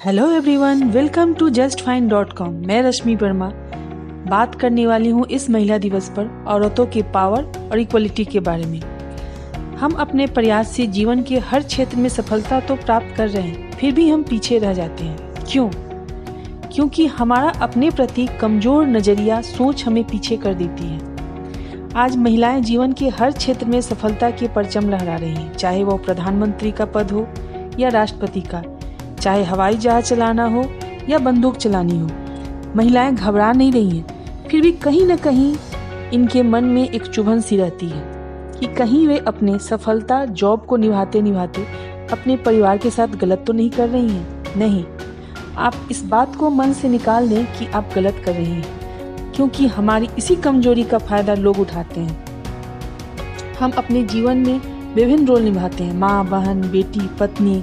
Hello everyone welcome to just fine dot com मैं रश्मि वर्मा बात करने वाली हूँ इस महिला दिवस पर औरतों के पावर और इक्वलिटी के बारे में। हम अपने प्रयास से जीवन के हर क्षेत्र में सफलता तो प्राप्त कर रहे हैं, फिर भी हम पीछे रह जाते हैं। क्यों? क्योंकि हमारा अपने प्रति कमज़ोर नज़रिया सोच हमें पीछे कर देती है। आज महिलाएँ जीवन के हर क्षेत्र में सफलता के परचम लहरा रही हैं, चाहे वो प्रधानमंत्री का पद हो या राष्ट्रपति का। चाहे हवाई जहाज़ चलाना हो या बंदूक चलानी हो, महिलाएँ घबरा नहीं रही हैं। फिर भी कहीं ना कहीं इनके मन में एक चुभन सी रहती है कि कहीं वे अपने सफलता, जॉब को निभाते निभाते अपने परिवार के साथ गलत तो नहीं कर रही हैं? नहीं। आप इस बात को मन से निकाल दें कि आप गलत कर रही हैं, क्योंकि हमारी इसी कमज़ोरी का फ़ायदा लोग उठाते हैं। हम अपने जीवन में विभिन्न रोल निभाते हैं, माँ, बहन, बेटी, पत्नी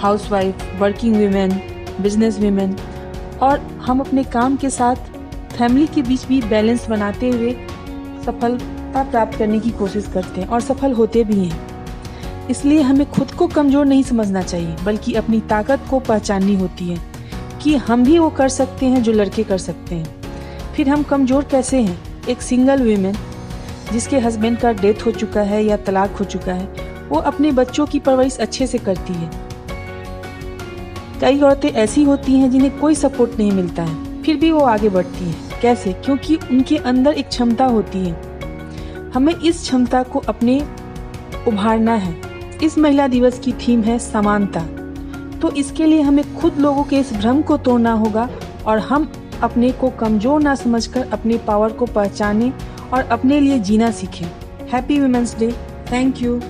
housewife working women business women और हम अपने काम के साथ फैमिली के बीच भी बैलेंस बनाते हुए सफलता प्राप्त करने की कोशिश करते हैं और सफल होते भी हैं। इसलिए हमें खुद को कमज़ोर नहीं समझना चाहिए, बल्कि अपनी ताकत को पहचाननी होती है कि हम भी वो कर सकते हैं जो लड़के कर सकते हैं। फिर हम कमज़ोर कैसे हैं? एक सिंगल वीमेन जिसके हस्बैंड का डेथ हो चुका है या तलाक हो चुका है, वो अपने बच्चों की परवरिश अच्छे से करती है। कई औरतें ऐसी होती हैं जिन्हें कोई सपोर्ट नहीं मिलता है। फिर भी वो आगे बढ़ती हैं। कैसे? क्योंकि उनके अंदर एक क्षमता होती है। हमें इस क्षमता को अपने उभारना है। इस महिला दिवस की थीम है समानता। तो इसके लिए हमें खुद लोगों के इस भ्रम को तोड़ना होगा और हम अपने को कमज़ोर ना समझकर अपने पावर को पहचाने और अपने लिए जीना सीखें। Happy women's day thank you